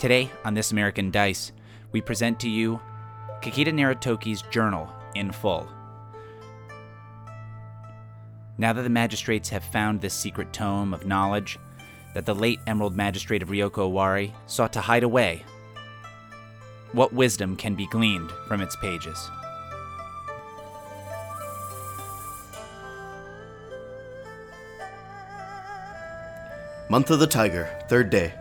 Today, on This American Dice, we present to you Kakita Naritoki's journal in full. Now that the magistrates have found this secret tome of knowledge that the late Emerald Magistrate of Ryoko Owari sought to hide away, what wisdom can be gleaned from its pages? Month of the Tiger, third day.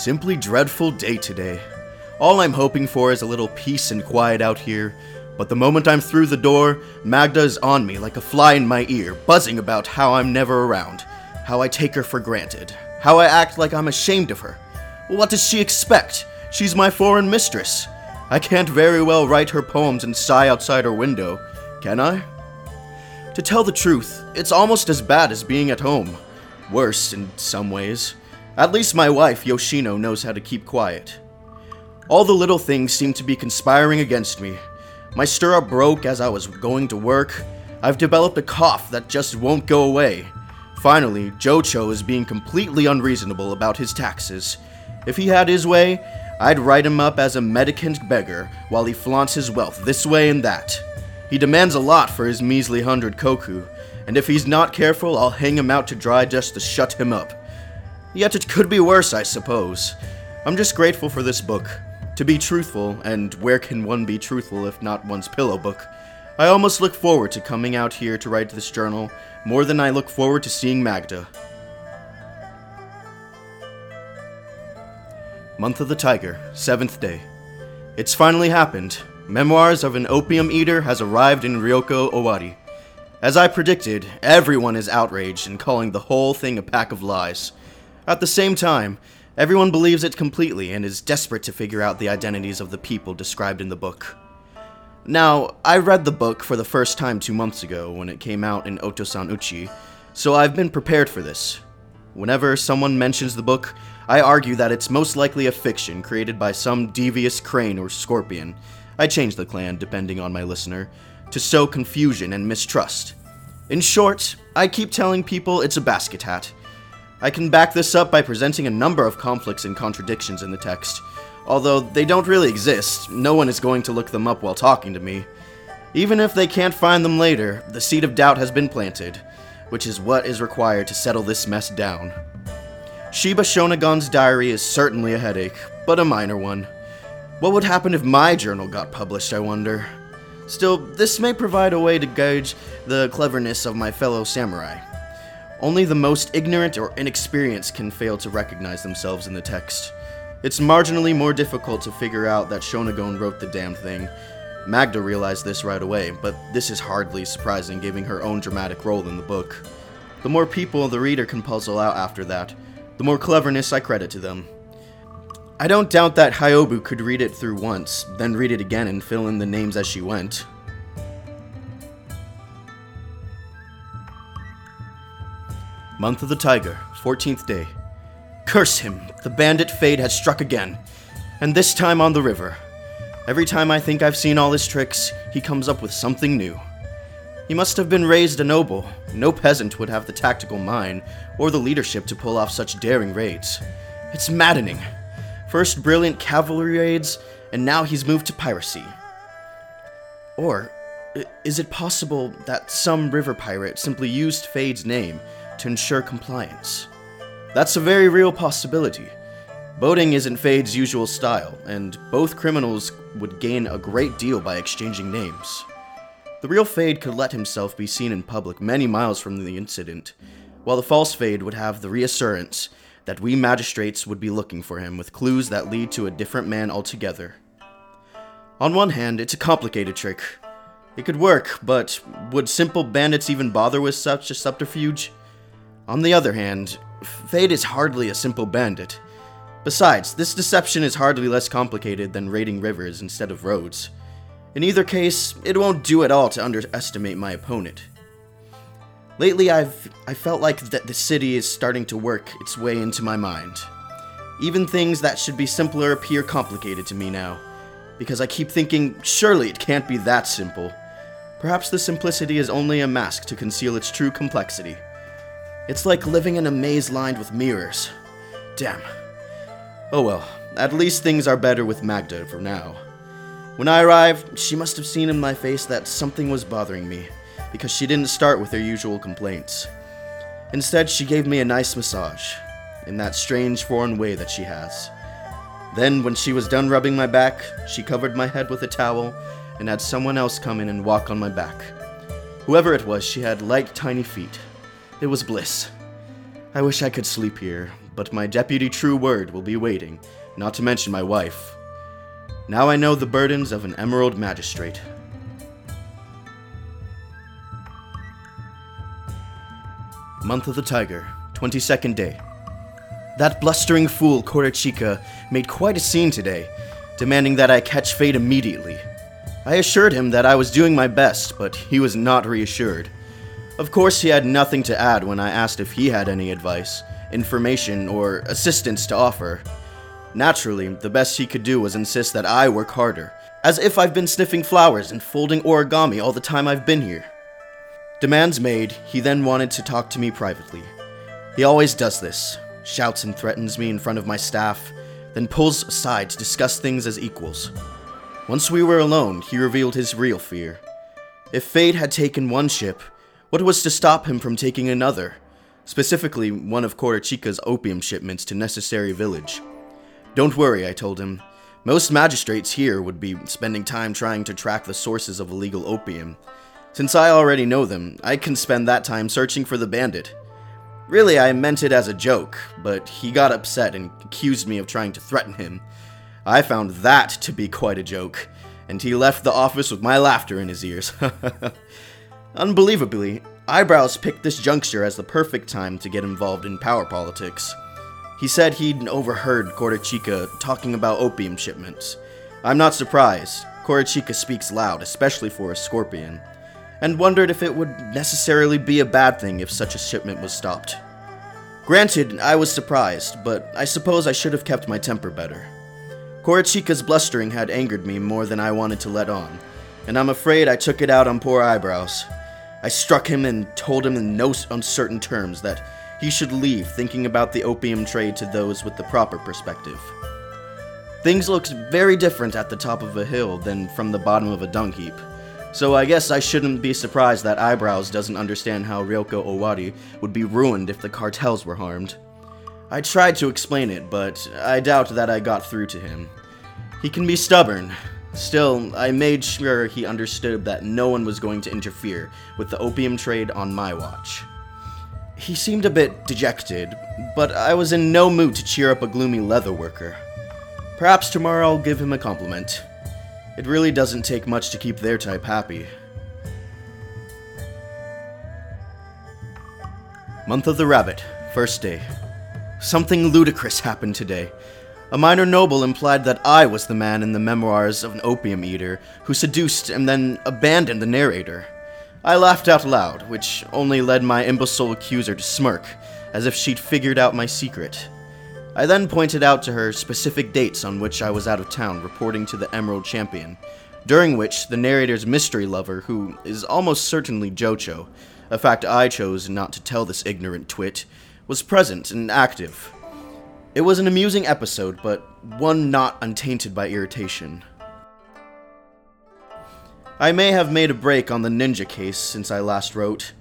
Simply dreadful day today. All I'm hoping for is a little peace and quiet out here, but the moment I'm through the door, Magda is on me like a fly in my ear, buzzing about how I'm never around, how I take her for granted, how I act like I'm ashamed of her. What does she expect? She's my foreign mistress. I can't very well write her poems and sigh outside her window, can I? To tell the truth, it's almost as bad as being at home. Worse in some ways. At least my wife, Yoshino, knows how to keep quiet. All the little things seem to be conspiring against me. My stirrup broke as I was going to work. I've developed a cough that just won't go away. Finally, Jocho is being completely unreasonable about his taxes. If he had his way, I'd write him up as a mendicant beggar while he flaunts his wealth this way and that. He demands a lot for his measly hundred koku, and if he's not careful, I'll hang him out to dry just to shut him up. Yet it could be worse, I suppose. I'm just grateful for this book. To be truthful, and where can one be truthful if not one's pillow book? I almost look forward to coming out here to write this journal more than I look forward to seeing Magda. Month of the Tiger, seventh day. It's finally happened. Memoirs of an Opium Eater has arrived in Ryoko Owari. As I predicted, everyone is outraged and calling the whole thing a pack of lies. At the same time, everyone believes it completely and is desperate to figure out the identities of the people described in the book. Now, I read the book for the first time two months ago when it came out in Otosan Uchi, so I've been prepared for this. Whenever someone mentions the book, I argue that it's most likely a fiction created by some devious crane or scorpion. I change the clan depending on my listener, to sow confusion and mistrust. In short, I keep telling people it's a basket hat. I can back this up by presenting a number of conflicts and contradictions in the text. Although they don't really exist, no one is going to look them up while talking to me. Even if they can't find them later, the seed of doubt has been planted, which is what is required to settle this mess down. Shiba Shonagon's diary is certainly a headache, but a minor one. What would happen if my journal got published, I wonder? Still, this may provide a way to gauge the cleverness of my fellow samurai. Only the most ignorant or inexperienced can fail to recognize themselves in the text. It's marginally more difficult to figure out that Shonagon wrote the damn thing. Magda realized this right away, but this is hardly surprising given her own dramatic role in the book. The more people the reader can puzzle out after that, the more cleverness I credit to them. I don't doubt that Hyobu could read it through once, then read it again and fill in the names as she went. Month of the Tiger, 14th day. Curse him! The bandit Fade has struck again, and this time on the river. Every time I think I've seen all his tricks, he comes up with something new. He must have been raised a noble. No peasant would have the tactical mind or the leadership to pull off such daring raids. It's maddening. First brilliant cavalry raids, and now he's moved to piracy. Or is it possible that some river pirate simply used Fade's name to ensure compliance? That's a very real possibility. Boating isn't Fade's usual style, and both criminals would gain a great deal by exchanging names. The real Fade could let himself be seen in public many miles from the incident, while the false Fade would have the reassurance that we magistrates would be looking for him with clues that lead to a different man altogether. On one hand, it's a complicated trick. It could work, but would simple bandits even bother with such a subterfuge? On the other hand, Fade is hardly a simple bandit. Besides, this deception is hardly less complicated than raiding rivers instead of roads. In either case, it won't do at all to underestimate my opponent. Lately, I've I felt like that the city is starting to work its way into my mind. Even things that should be simpler appear complicated to me now, because I keep thinking, surely it can't be that simple. Perhaps the simplicity is only a mask to conceal its true complexity. It's like living in a maze lined with mirrors. Damn. Oh well, at least things are better with Magda for now. When I arrived, she must have seen in my face that something was bothering me, because she didn't start with her usual complaints. Instead, she gave me a nice massage, in that strange foreign way that she has. Then, when she was done rubbing my back, she covered my head with a towel and had someone else come in and walk on my back. Whoever it was, she had light, tiny feet. It was bliss. I wish I could sleep here, but my deputy true word will be waiting, not to mention my wife. Now I know the burdens of an emerald magistrate. Month of the Tiger, 22nd day. That blustering fool, Korachika, made quite a scene today, demanding that I catch Fade immediately. I assured him that I was doing my best, but he was not reassured. Of course, he had nothing to add when I asked if he had any advice, information, or assistance to offer. Naturally, the best he could do was insist that I work harder, as if I've been sniffing flowers and folding origami all the time I've been here. Demands made, he then wanted to talk to me privately. He always does this shouts and threatens me in front of my staff, then pulls aside to discuss things as equals. Once we were alone, he revealed his real fear. If Fade had taken one ship, what was to stop him from taking another? Specifically, one of Korachika's opium shipments to Necessary Village. Don't worry, I told him. Most magistrates here would be spending time trying to track the sources of illegal opium. Since I already know them, I can spend that time searching for the bandit. Really, I meant it as a joke, but he got upset and accused me of trying to threaten him. I found that to be quite a joke, and he left the office with my laughter in his ears. Unbelievably, Eyebrows picked this juncture as the perfect time to get involved in power politics. He said he'd overheard Korachika talking about opium shipments. I'm not surprised. Korachika speaks loud, especially for a scorpion and wondered if it would necessarily be a bad thing if such a shipment was stopped. Granted, I was surprised, but I suppose I should have kept my temper better. Korachika's blustering had angered me more than I wanted to let on, and I'm afraid I took it out on poor eyebrows. I struck him and told him in no uncertain terms that he should leave thinking about the opium trade to those with the proper perspective. Things looked very different at the top of a hill than from the bottom of a dung heap. So I guess I shouldn't be surprised that Eyebrows doesn't understand how Ryoko Owari would be ruined if the cartels were harmed. I tried to explain it, but I doubt that I got through to him. He can be stubborn. Still, I made sure he understood that no one was going to interfere with the opium trade on my watch. He seemed a bit dejected, but I was in no mood to cheer up a gloomy leather worker. Perhaps tomorrow I'll give him a compliment. It really doesn't take much to keep their type happy. Month of the Rabbit, first day. Something ludicrous happened today. A minor noble implied that I was the man in the memoirs of an opium eater who seduced and then abandoned the narrator. I laughed out loud, which only led my imbecile accuser to smirk, as if she'd figured out my secret. I then pointed out to her specific dates on which I was out of town reporting to the Emerald Champion, during which the narrator's mystery lover, who is almost certainly Jocho, a fact I chose not to tell this ignorant twit, was present and active. It was an amusing episode, but one not untainted by irritation. I may have made a break on the ninja case since I last wrote.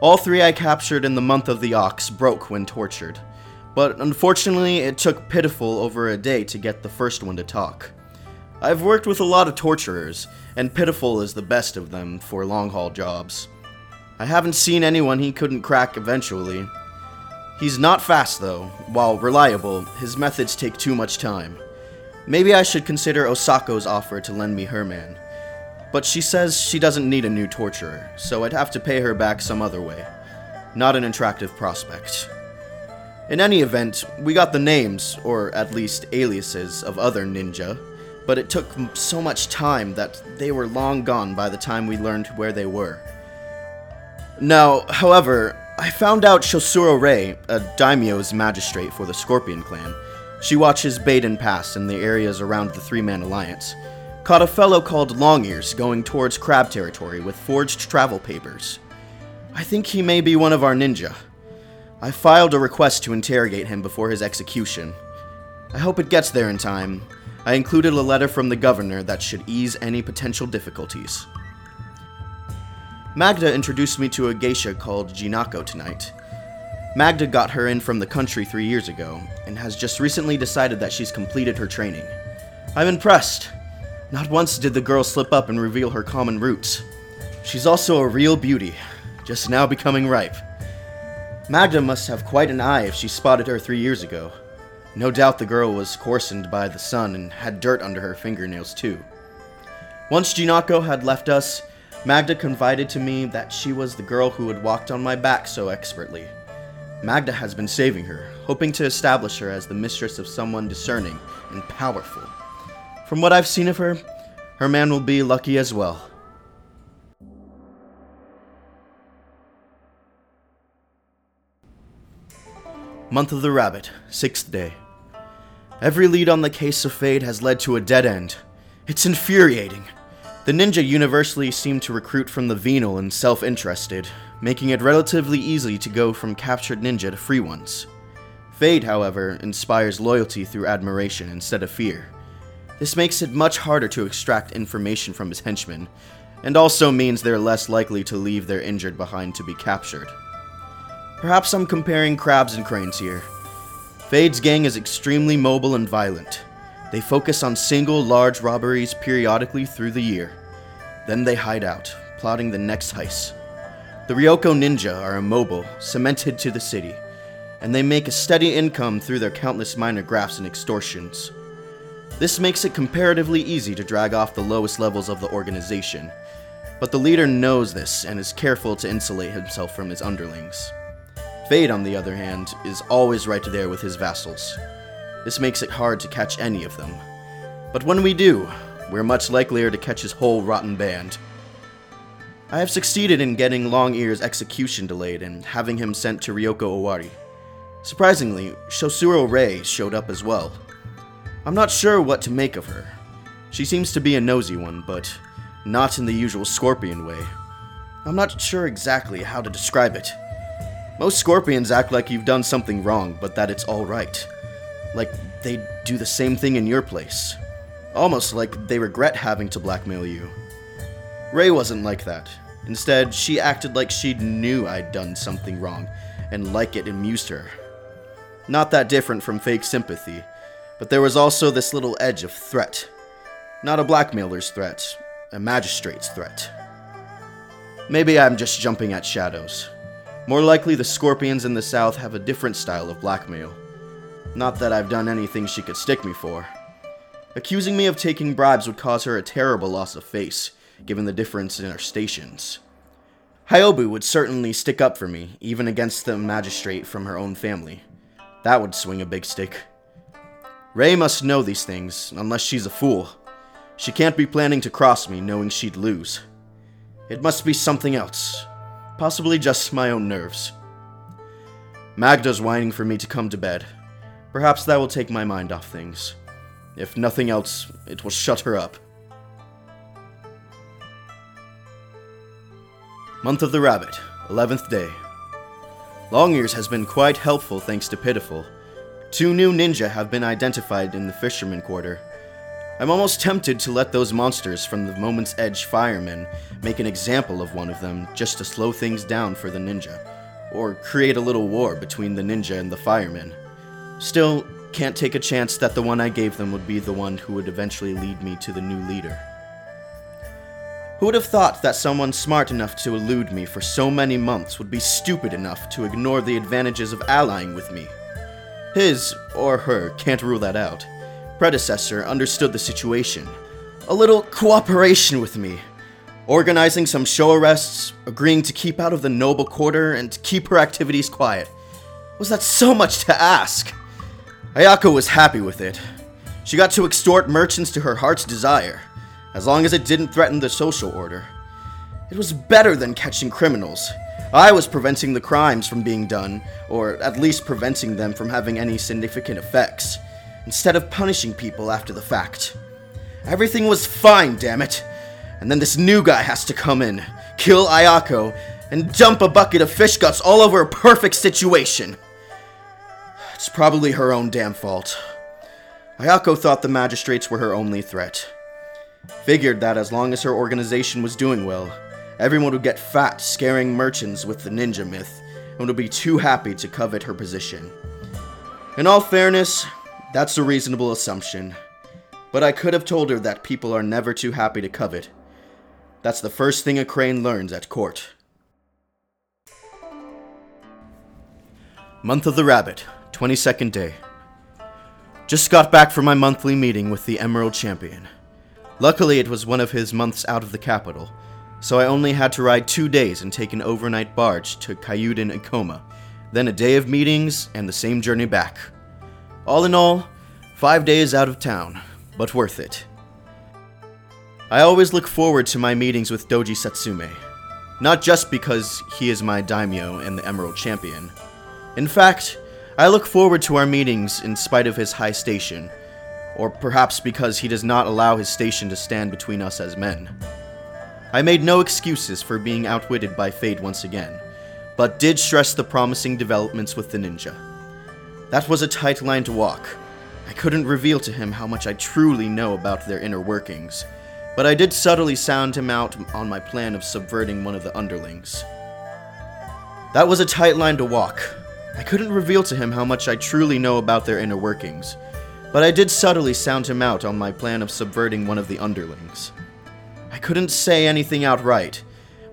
All three I captured in the month of the ox broke when tortured. But unfortunately, it took Pitiful over a day to get the first one to talk. I've worked with a lot of torturers, and Pitiful is the best of them for long haul jobs. I haven't seen anyone he couldn't crack eventually. He's not fast, though. While reliable, his methods take too much time. Maybe I should consider Osako's offer to lend me her man. But she says she doesn't need a new torturer, so I'd have to pay her back some other way. Not an attractive prospect. In any event, we got the names, or at least aliases, of other ninja, but it took so much time that they were long gone by the time we learned where they were. Now, however, I found out Shosuro Rei, a daimyo's magistrate for the Scorpion clan, she watches Beiden Pass in the areas around the Three Man Alliance, caught a fellow called Longears going towards crab territory with forged travel papers. I think he may be one of our ninja. I filed a request to interrogate him before his execution. I hope it gets there in time. I included a letter from the governor that should ease any potential difficulties. Magda introduced me to a geisha called Jinako tonight. Magda got her in from the country three years ago, and has just recently decided that she's completed her training. I'm impressed. Not once did the girl slip up and reveal her common roots. She's also a real beauty, just now becoming ripe. Magda must have quite an eye if she spotted her three years ago. No doubt the girl was coarsened by the sun and had dirt under her fingernails, too. Once Jinako had left us, Magda confided to me that she was the girl who had walked on my back so expertly. Magda has been saving her, hoping to establish her as the mistress of someone discerning and powerful. From what I've seen of her, her man will be lucky as well. Month of the Rabbit, sixth day. Every lead on the case of Fade has led to a dead end. It's infuriating. The ninja universally seem to recruit from the venal and self interested, making it relatively easy to go from captured ninja to free ones. Fade, however, inspires loyalty through admiration instead of fear. This makes it much harder to extract information from his henchmen, and also means they're less likely to leave their injured behind to be captured. Perhaps I'm comparing crabs and cranes here. Fade's gang is extremely mobile and violent. They focus on single large robberies periodically through the year. Then they hide out, plotting the next heist. The Ryoko Ninja are immobile, cemented to the city, and they make a steady income through their countless minor grafts and extortions. This makes it comparatively easy to drag off the lowest levels of the organization, but the leader knows this and is careful to insulate himself from his underlings. Fade, on the other hand, is always right there with his vassals. This makes it hard to catch any of them. But when we do, we're much likelier to catch his whole rotten band. I have succeeded in getting Long Ear's execution delayed and having him sent to Ryoko Owari. Surprisingly, Shosuro Rei showed up as well. I'm not sure what to make of her. She seems to be a nosy one, but not in the usual scorpion way. I'm not sure exactly how to describe it. Most scorpions act like you've done something wrong, but that it's alright. Like they'd do the same thing in your place. Almost like they regret having to blackmail you. Rei wasn't like that. Instead, she acted like she knew I'd done something wrong, and like it amused her. Not that different from fake sympathy, but there was also this little edge of threat. Not a blackmailer's threat, a magistrate's threat. Maybe I'm just jumping at shadows. More likely, the scorpions in the south have a different style of blackmail. Not that I've done anything she could stick me for. Accusing me of taking bribes would cause her a terrible loss of face, given the difference in our stations. Hyobu would certainly stick up for me, even against the magistrate from her own family. That would swing a big stick. Rei must know these things, unless she's a fool. She can't be planning to cross me knowing she'd lose. It must be something else. Possibly just my own nerves. Magda's whining for me to come to bed. Perhaps that will take my mind off things. If nothing else, it will shut her up. Month of the Rabbit, 11th day. Long Ears has been quite helpful thanks to Pitiful. Two new ninja have been identified in the fisherman quarter. I'm almost tempted to let those monsters from the Moment's Edge firemen make an example of one of them just to slow things down for the ninja, or create a little war between the ninja and the firemen. Still, can't take a chance that the one I gave them would be the one who would eventually lead me to the new leader. Who would have thought that someone smart enough to elude me for so many months would be stupid enough to ignore the advantages of allying with me? His, or her, can't rule that out. Predecessor understood the situation. A little cooperation with me. Organizing some show arrests, agreeing to keep out of the noble quarter, and keep her activities quiet. Was that so much to ask? Ayako was happy with it. She got to extort merchants to her heart's desire, as long as it didn't threaten the social order. It was better than catching criminals. I was preventing the crimes from being done, or at least preventing them from having any significant effects, instead of punishing people after the fact. Everything was fine, damn it. And then this new guy has to come in, kill Ayako, and dump a bucket of fish guts all over a perfect situation. It's probably her own damn fault. Ayako thought the magistrates were her only threat. Figured that as long as her organization was doing well, everyone would get fat scaring merchants with the ninja myth and would be too happy to covet her position. In all fairness, that's a reasonable assumption. But I could have told her that people are never too happy to covet. That's the first thing a crane learns at court. Month of the Rabbit, 22nd day. Just got back from my monthly meeting with the Emerald Champion. Luckily, it was one of his months out of the capital, so I only had to ride two days and take an overnight barge to Kyuden and then a day of meetings and the same journey back. All in all, five days out of town, but worth it. I always look forward to my meetings with Doji Satsume, not just because he is my daimyo and the Emerald Champion. In fact, I look forward to our meetings in spite of his high station, or perhaps because he does not allow his station to stand between us as men. I made no excuses for being outwitted by Fade once again, but did stress the promising developments with the ninja. That was a tight line to walk. I couldn't reveal to him how much I truly know about their inner workings, but I did subtly sound him out on my plan of subverting one of the underlings. That was a tight line to walk. I couldn't reveal to him how much I truly know about their inner workings, but I did subtly sound him out on my plan of subverting one of the underlings. I couldn't say anything outright,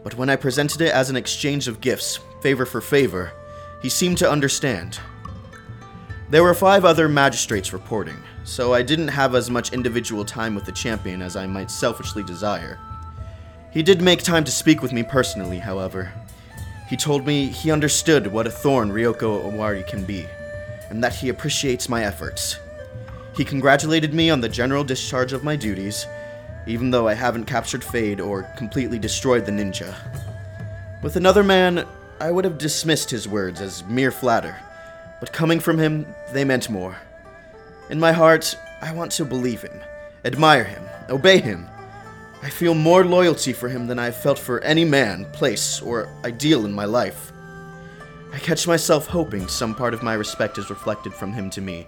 but when I presented it as an exchange of gifts, favor for favor, he seemed to understand. There were five other magistrates reporting, so I didn't have as much individual time with the champion as I might selfishly desire. He did make time to speak with me personally, however. He told me he understood what a thorn Ryoko Owari can be, and that he appreciates my efforts. He congratulated me on the general discharge of my duties, even though I haven't captured Fade or completely destroyed the ninja. With another man, I would have dismissed his words as mere flatter, but coming from him, they meant more. In my heart, I want to believe him, admire him, obey him. I feel more loyalty for him than I've felt for any man, place, or ideal in my life. I catch myself hoping some part of my respect is reflected from him to me,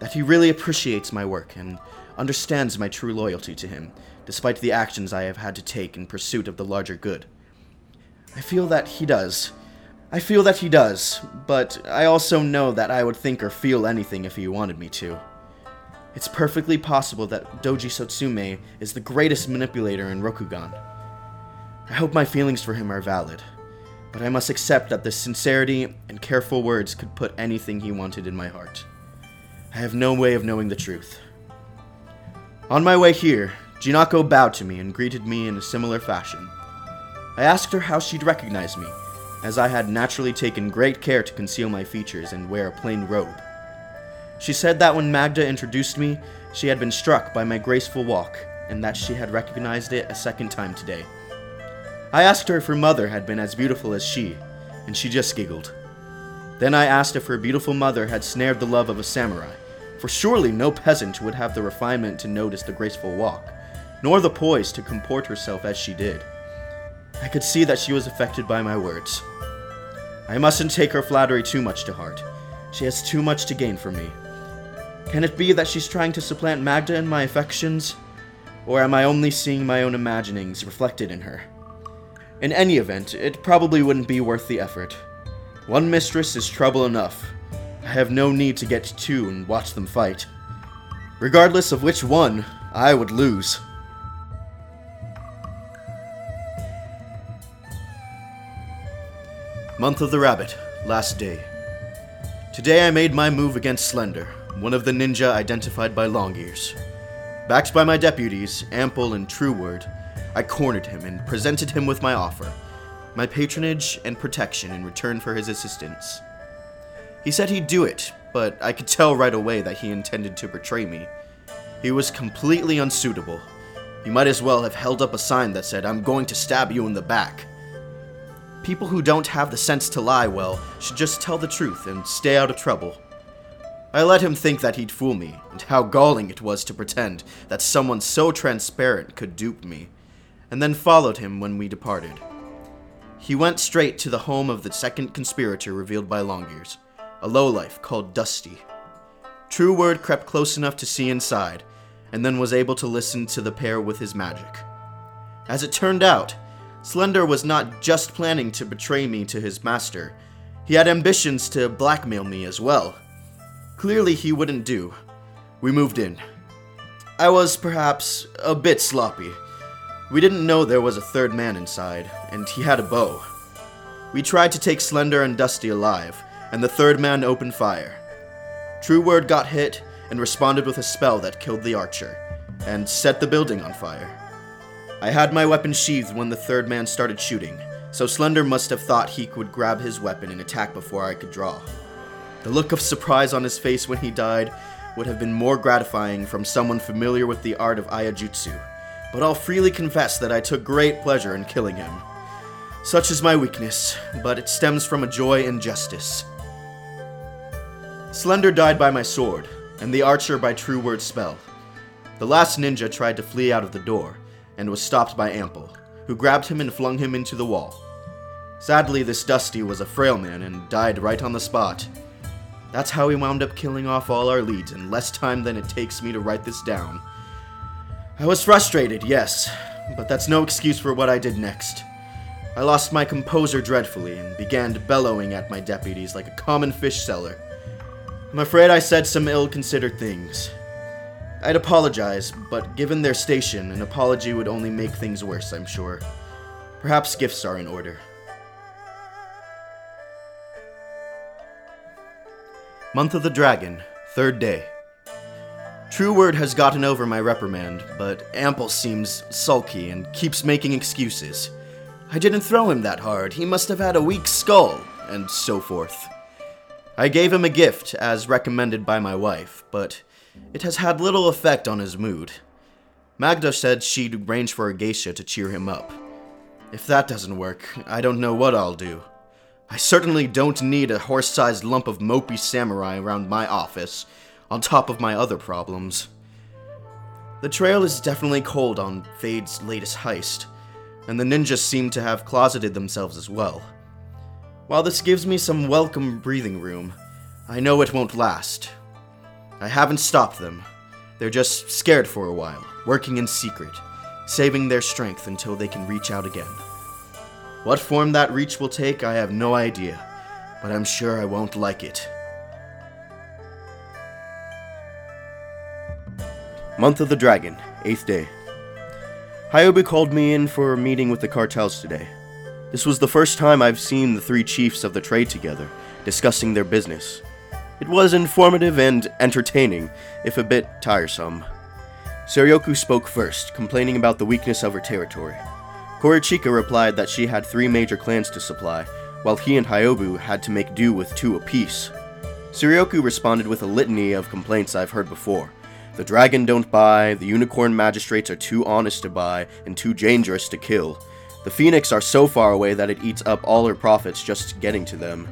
that he really appreciates my work and understands my true loyalty to him, despite the actions I have had to take in pursuit of the larger good. I feel that he does. I feel that he does, but I also know that I would think or feel anything if he wanted me to. It's perfectly possible that Doji Satsume is the greatest manipulator in Rokugan. I hope my feelings for him are valid, but I must accept that the sincerity and careful words could put anything he wanted in my heart. I have no way of knowing the truth. On my way here, Jinako bowed to me and greeted me in a similar fashion. I asked her how she'd recognize me, as I had naturally taken great care to conceal my features and wear a plain robe. She said that when Magda introduced me, she had been struck by my graceful walk, and that she had recognized it a second time today. I asked her if her mother had been as beautiful as she, and she just giggled. Then I asked if her beautiful mother had snared the love of a samurai, for surely no peasant would have the refinement to notice the graceful walk, nor the poise to comport herself as she did. I could see that she was affected by my words. I mustn't take her flattery too much to heart. She has too much to gain from me. Can it be that she's trying to supplant Magda in my affections? Or am I only seeing my own imaginings reflected in her? In any event, it probably wouldn't be worth the effort. One mistress is trouble enough. I have no need to get two and watch them fight. Regardless of which one, I would lose. Month of the Rabbit, last day. Today I made my move against Slender, one of the ninja identified by Longears. Backed by my deputies, Ample and True Word, I cornered him and presented him with my offer my patronage and protection in return for his assistance. He said he'd do it, but I could tell right away that he intended to betray me. He was completely unsuitable. He might as well have held up a sign that said, I'm going to stab you in the back. People who don't have the sense to lie well should just tell the truth and stay out of trouble. I let him think that he'd fool me, and how galling it was to pretend that someone so transparent could dupe me, and then followed him when we departed. he went straight to the home of the second conspirator revealed by Longears, a lowlife called Dusty. True Word crept close enough to see inside, and then was able to listen to the pair with his magic. As it turned out, Slender was not just planning to betray me to his master, he had ambitions to blackmail me as well. Clearly, he wouldn't do. We moved in. I was perhaps a bit sloppy. We didn't know there was a third man inside, and he had a bow. We tried to take Slender and Dusty alive, and the third man opened fire. Trueword got hit and responded with a spell that killed the archer, and set the building on fire. I had my weapon sheathed when the third man started shooting, so Slender must have thought he could grab his weapon and attack before I could draw. The look of surprise on his face when he died would have been more gratifying from someone familiar with the art of iaijutsu, but I'll freely confess that I took great pleasure in killing him. Such is my weakness, but it stems from a joy in justice. Slender died by my sword, and the archer by Trueword's spell. The last ninja tried to flee out of the door, and was stopped by Ample, who grabbed him and flung him into the wall. Sadly, this Dusty was a frail man and died right on the spot. That's how we wound up killing off all our leads in less time than it takes me to write this down. I was frustrated, yes, but that's no excuse for what I did next. I lost my composure dreadfully and began bellowing at my deputies like a common fish seller. I'm afraid I said some ill considered things. I'd apologize, but given their station, an apology would only make things worse, I'm sure. Perhaps gifts are in order. Month of the Dragon, third day. Trueword has gotten over my reprimand, but Ample seems sulky and keeps making excuses. I didn't throw him that hard, he must have had a weak skull, and so forth. I gave him a gift, as recommended by my wife, but it has had little effect on his mood. Magda said she'd arrange for a geisha to cheer him up. If that doesn't work, I don't know what I'll do. I certainly don't need a horse sized lump of mopey samurai around my office, on top of my other problems. The trail is definitely cold on Fade's latest heist, and the ninjas seem to have closeted themselves as well. While this gives me some welcome breathing room, I know it won't last. I haven't stopped them. They're just scared for a while, working in secret, saving their strength until they can reach out again. What form that reach will take, I have no idea, but I'm sure I won't like it. Month of the Dragon, 8th day. Hyobu called me in for a meeting with the cartels today. This was the first time I've seen the three chiefs of the trade together, discussing their business. It was informative and entertaining, if a bit tiresome. Seryoku spoke first, complaining about the weakness of her territory. Korichika replied that she had three major clans to supply, while he and Hyobu had to make do with two apiece. Seryoku responded with a litany of complaints I've heard before. The dragon don't buy, the unicorn magistrates are too honest to buy, and too dangerous to kill. The phoenix are so far away that it eats up all her profits just getting to them.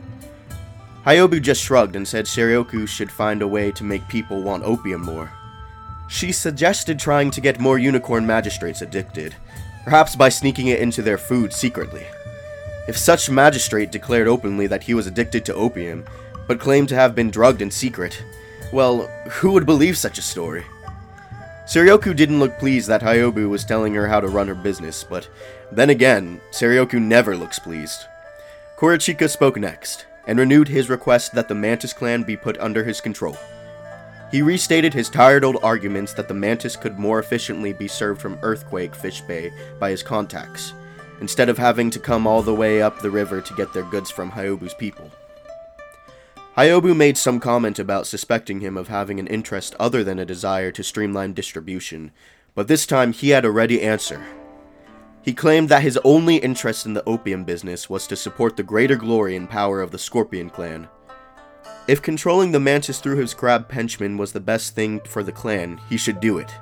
Hyobu just shrugged and said Seryoku should find a way to make people want opium more. She suggested trying to get more unicorn magistrates addicted, perhaps by sneaking it into their food secretly. If such magistrate declared openly that he was addicted to opium, but claimed to have been drugged in secret, well, who would believe such a story? Seryoku didn't look pleased that Hyobu was telling her how to run her business, but then again, Seryoku never looks pleased. Korichika spoke next, and renewed his request that the Mantis clan be put under his control. He restated his tired old arguments that the mantis could more efficiently be served from Earthquake Fish Bay by his contacts, instead of having to come all the way up the river to get their goods from Hyobu's people. Hyobu made some comment about suspecting him of having an interest other than a desire to streamline distribution, but this time he had a ready answer. He claimed that his only interest in the opium business was to support the greater glory and power of the Scorpion clan, if controlling the mantis through his crab henchman was the best thing for the clan, he should do it.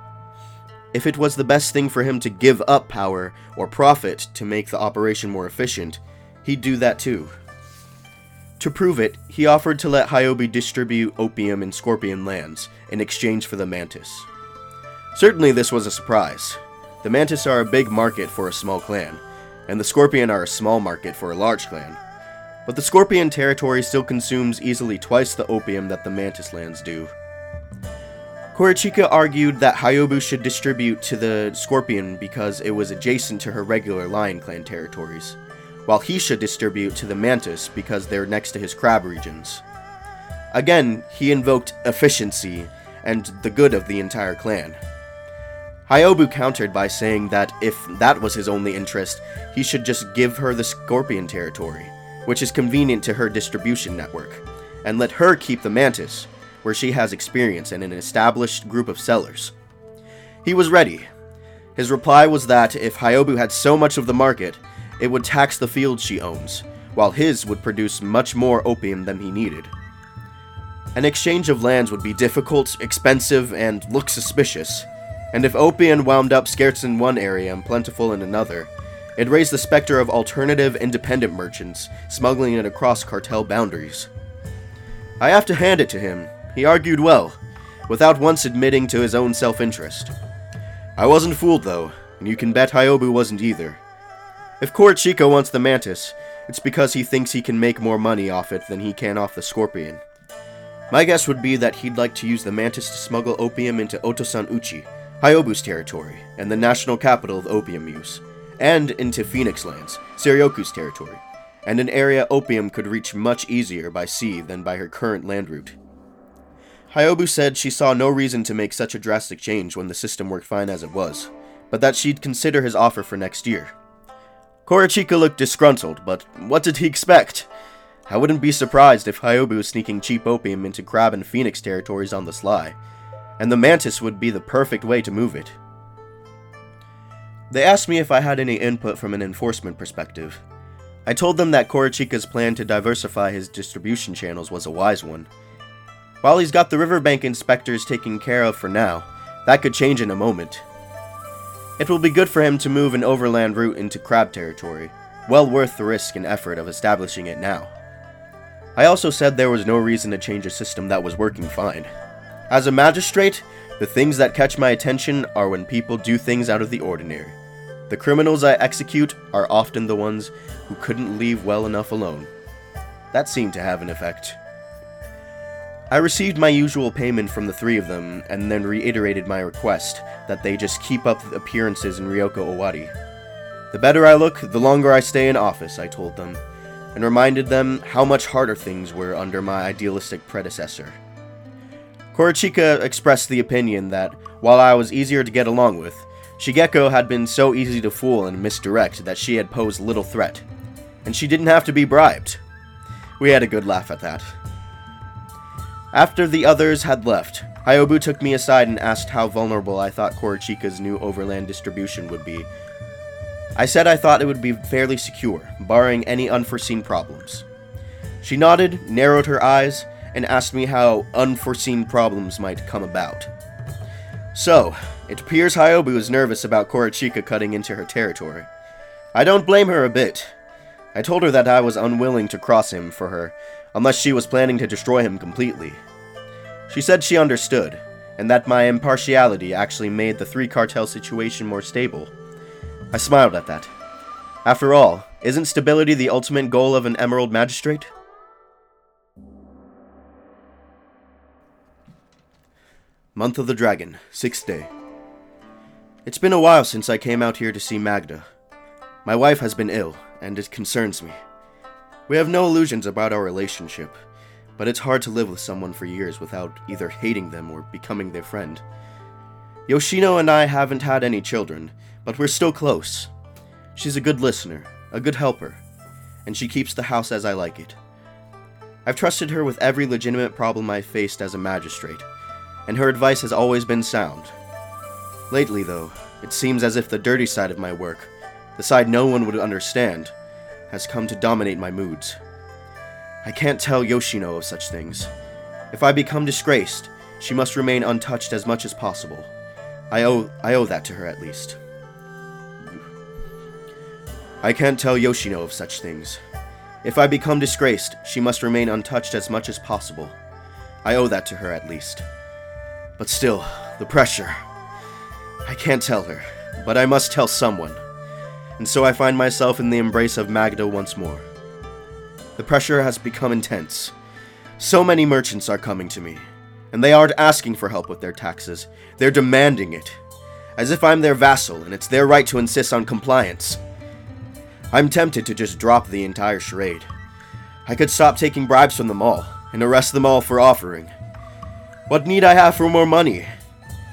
If it was the best thing for him to give up power or profit to make the operation more efficient, he'd do that too. To prove it, he offered to let Hyobu distribute opium in Scorpion lands in exchange for the mantis. Certainly, this was a surprise. The mantis are a big market for a small clan, and the Scorpion are a small market for a large clan. But the Scorpion territory still consumes easily twice the opium that the Mantis lands do. Korichika argued that Hyobu should distribute to the Scorpion because it was adjacent to her regular Lion Clan territories, while he should distribute to the Mantis because they're next to his crab regions. Again, he invoked efficiency and the good of the entire clan. Hyobu countered by saying that if that was his only interest, he should just give her the Scorpion territory, which is convenient to her distribution network, and let her keep the Mantis, where she has experience and an established group of sellers. He was ready. His reply was that if Hyobu had so much of the market, it would tax the fields she owns, while his would produce much more opium than he needed. An exchange of lands would be difficult, expensive, and look suspicious, and if opium wound up scarce in one area and plentiful in another, it raised the specter of alternative independent merchants smuggling it across cartel boundaries. I have to hand it to him, he argued well, without once admitting to his own self interest. I wasn't fooled, though, and you can bet Hyobu wasn't either. If Korichika wants the mantis, it's because he thinks he can make more money off it than he can off the scorpion. My guess would be that he'd like to use the mantis to smuggle opium into Otosan Uchi, Hyobu's territory, and the national capital of opium use, and into Phoenix Lands, Seryoku's territory, and an area opium could reach much easier by sea than by her current land route. Hyobu said she saw no reason to make such a drastic change when the system worked fine as it was, but that she'd consider his offer for next year. Korichika looked disgruntled, but what did he expect? I wouldn't be surprised if Hyobu was sneaking cheap opium into Crab and Phoenix territories on the sly, and the Mantis would be the perfect way to move it. They asked me if I had any input from an enforcement perspective. I told them that Korichika's plan to diversify his distribution channels was a wise one, while he's got the riverbank inspectors taken care of for now, that could change in a moment. It will be good for him to move an overland route into crab territory, well worth the risk and effort of establishing it now. I also said there was no reason to change a system that was working fine. As a magistrate, the things that catch my attention are when people do things out of the ordinary. The criminals I execute are often the ones who couldn't leave well enough alone. That seemed to have an effect. I received my usual payment from the three of them, and then reiterated my request that they just keep up appearances in Ryoko Owari. The better I look, the longer I stay in office, I told them, and reminded them how much harder things were under my idealistic predecessor. Korichika expressed the opinion that, while I was easier to get along with, Shigeko had been so easy to fool and misdirect that she had posed little threat, and she didn't have to be bribed. We had a good laugh at that. After the others had left, Hyobu took me aside and asked how vulnerable I thought Korichika's new overland distribution would be. I said I thought it would be fairly secure, barring any unforeseen problems. She nodded, narrowed her eyes, and asked me how unforeseen problems might come about. So, it appears Hyobu is nervous about Korichika cutting into her territory. I don't blame her a bit. I told her that I was unwilling to cross him for her, unless she was planning to destroy him completely. She said she understood, and that my impartiality actually made the three cartel situation more stable. I smiled at that. After all, isn't stability the ultimate goal of an Emerald Magistrate? Month of the Dragon, sixth day. It's been a while since I came out here to see Magda. My wife has been ill, and it concerns me. We have no illusions about our relationship, but it's hard to live with someone for years without either hating them or becoming their friend. Yoshino and I haven't had any children, but we're still close. She's a good listener, a good helper, and she keeps the house as I like it. I've trusted her with every legitimate problem I've faced as a magistrate, and her advice has always been sound. Lately, though, it seems as if the dirty side of my work, the side no one would understand, has come to dominate my moods. I can't tell Yoshino of such things. If I become disgraced, she must remain untouched as much as possible. I owe I owe that to her at least. I can't tell Yoshino of such things. If I become disgraced, she must remain untouched as much as possible. I owe that to her at least. But still, the pressure. I can't tell her, but I must tell someone and so I find myself in the embrace of Magda once more. The pressure has become intense. So many merchants are coming to me, and they aren't asking for help with their taxes, they're demanding it. As if I'm their vassal and it's their right to insist on compliance. I'm tempted to just drop the entire charade. I could stop taking bribes from them all and arrest them all for offering. What need I have for more money?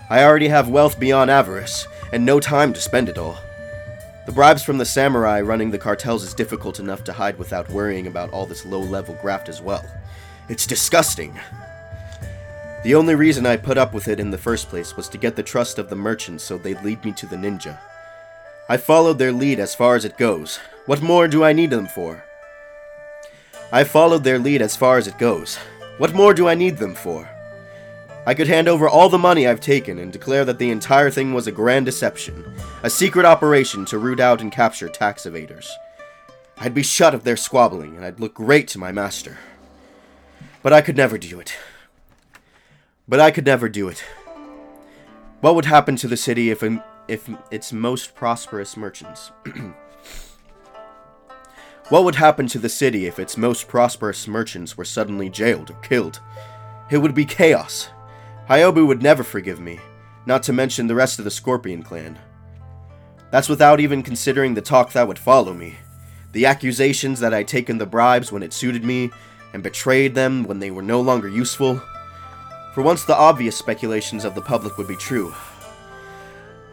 I already have wealth beyond avarice, and no time to spend it all. The bribes from the samurai running the cartels is difficult enough to hide without worrying about all this low level graft as well. It's disgusting. The only reason I put up with it in the first place was to get the trust of the merchants so they'd lead me to the ninja. I followed their lead as far as it goes. What more do I need them for? I followed their lead as far as it goes. What more do I need them for? I could hand over all the money I've taken and declare that the entire thing was a grand deception, a secret operation to root out and capture tax evaders. I'd be shut of their squabbling, and I'd look great to my master. But I could never do it. But I could never do it. What would happen to the city if, um, if its most prosperous merchants? what would happen to the city if its most prosperous merchants were suddenly jailed or killed? It would be chaos. Hyobu would never forgive me, not to mention the rest of the Scorpion clan. That's without even considering the talk that would follow me. The accusations that I'd taken the bribes when it suited me, and betrayed them when they were no longer useful. For once the obvious speculations of the public would be true.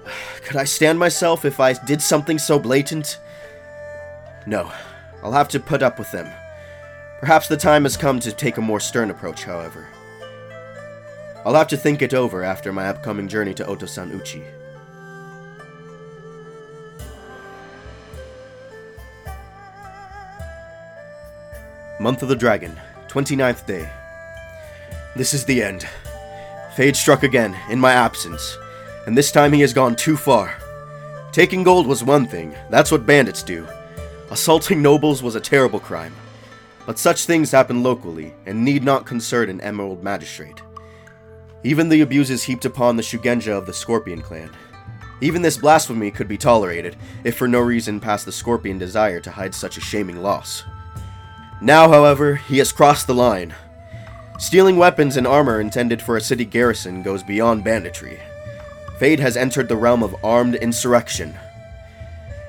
Could I stand myself if I did something so blatant? No, I'll have to put up with them. Perhaps the time has come to take a more stern approach, however. I'll have to think it over after my upcoming journey to Otosan Uchi. Month of the Dragon, 29th day. This is the end. Fade struck again, in my absence, and this time he has gone too far. Taking gold was one thing, that's what bandits do. Assaulting nobles was a terrible crime. But such things happen locally, and need not concern an Emerald Magistrate. Even the abuses heaped upon the Shugenja of the Scorpion clan. Even this blasphemy could be tolerated, if for no reason past the Scorpion desire to hide such a shaming loss. Now, however, he has crossed the line. Stealing weapons and armor intended for a city garrison goes beyond banditry. Fade has entered the realm of armed insurrection.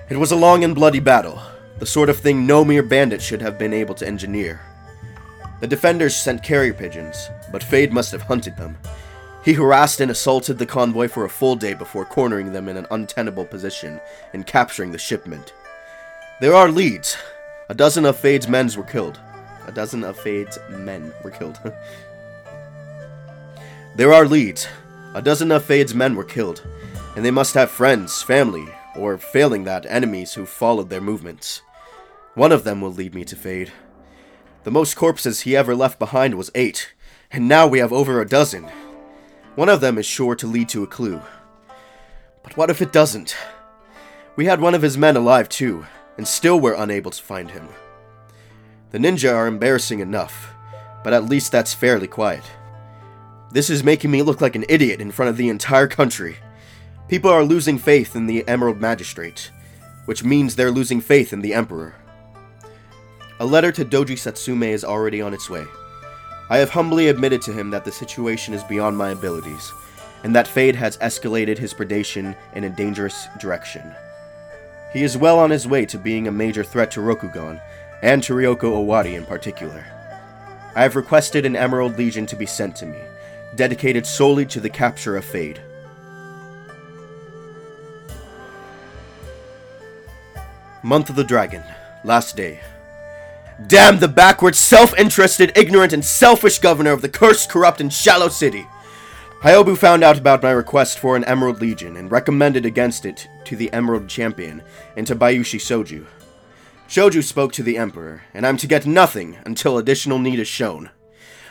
It was a long and bloody battle, the sort of thing no mere bandit should have been able to engineer. The defenders sent carrier pigeons, but Fade must have hunted them, he harassed and assaulted the convoy for a full day before cornering them in an untenable position and capturing the shipment. There are leads. A dozen of Fade's men were killed. A dozen of Fade's men were killed. there are leads. A dozen of Fade's men were killed, and they must have friends, family, or failing that, enemies who followed their movements. One of them will lead me to Fade. The most corpses he ever left behind was eight, and now we have over a dozen. One of them is sure to lead to a clue. But what if it doesn't? We had one of his men alive too, and still we're unable to find him. The ninja are embarrassing enough, but at least that's fairly quiet. This is making me look like an idiot in front of the entire country. People are losing faith in the Emerald Magistrate, which means they're losing faith in the Emperor. A letter to Doji Satsume is already on its way. I have humbly admitted to him that the situation is beyond my abilities, and that Fade has escalated his predation in a dangerous direction. He is well on his way to being a major threat to Rokugan, and to Ryoko Owari in particular. I have requested an Emerald Legion to be sent to me, dedicated solely to the capture of Fade. Month of the Dragon, last day. Damn the backward, self interested, ignorant, and selfish governor of the cursed, corrupt, and shallow city! Hyobu found out about my request for an Emerald Legion and recommended against it to the Emerald Champion and to Bayushi Soju. Shoju spoke to the Emperor, and I'm to get nothing until additional need is shown.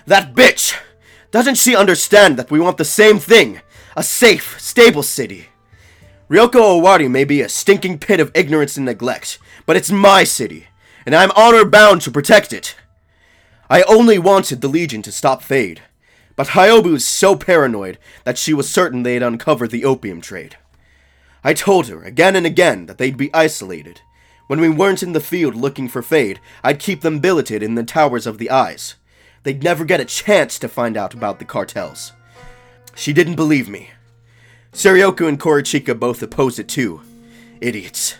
That bitch! Doesn't she understand that we want the same thing? A safe, stable city. Ryoko Owari may be a stinking pit of ignorance and neglect, but it's my city and I am honor bound to protect it. I only wanted the Legion to stop Fade, but Hyobu is so paranoid that she was certain they'd uncovered the opium trade. I told her again and again that they'd be isolated. When we weren't in the field looking for Fade, I'd keep them billeted in the towers of the eyes. They'd never get a chance to find out about the cartels. She didn't believe me. Seryoku and Korichika both opposed it too. Idiots.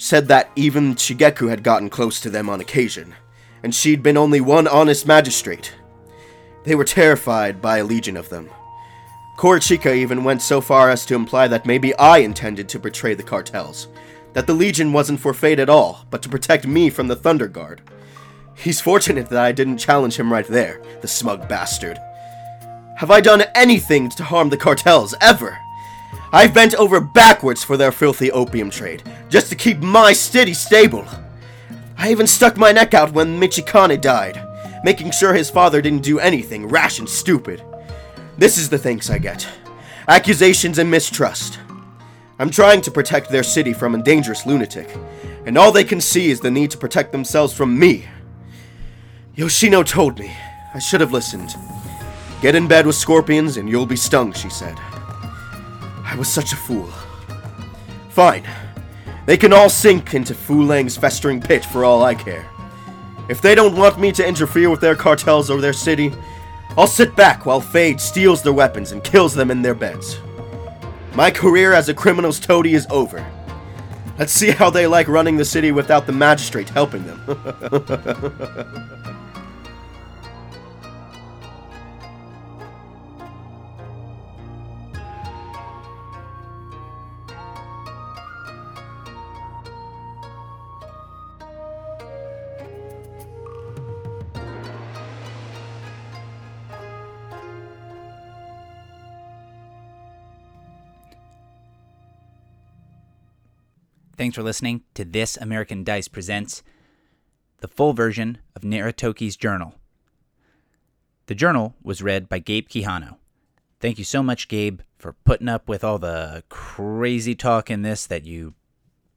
Said that even Shigeku had gotten close to them on occasion, and she'd been only one honest magistrate. They were terrified by a legion of them. Korichika even went so far as to imply that maybe I intended to betray the cartels, that the legion wasn't for Fade at all, but to protect me from the Thunder Guard. He's fortunate that I didn't challenge him right there, the smug bastard. Have I done anything to harm the cartels, ever? I've bent over backwards for their filthy opium trade, just to keep my city stable. I even stuck my neck out when Michikane died, making sure his father didn't do anything rash and stupid. This is the thanks I get accusations and mistrust. I'm trying to protect their city from a dangerous lunatic, and all they can see is the need to protect themselves from me. Yoshino told me. I should have listened. Get in bed with scorpions and you'll be stung, she said. I was such a fool. Fine. They can all sink into Fu Leng's festering pit for all I care. If they don't want me to interfere with their cartels or their city, I'll sit back while Fade steals their weapons and kills them in their beds. My career as a criminal's toady is over. Let's see how they like running the city without the magistrate helping them. Thanks for listening to This American Dice Presents, the full version of Naritoki's Journal. The journal was read by Gabe Quijano. Thank you so much, Gabe, for putting up with all the crazy talk in this that you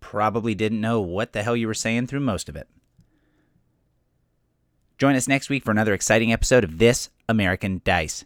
probably didn't know what the hell you were saying through most of it. Join us next week for another exciting episode of This American Dice.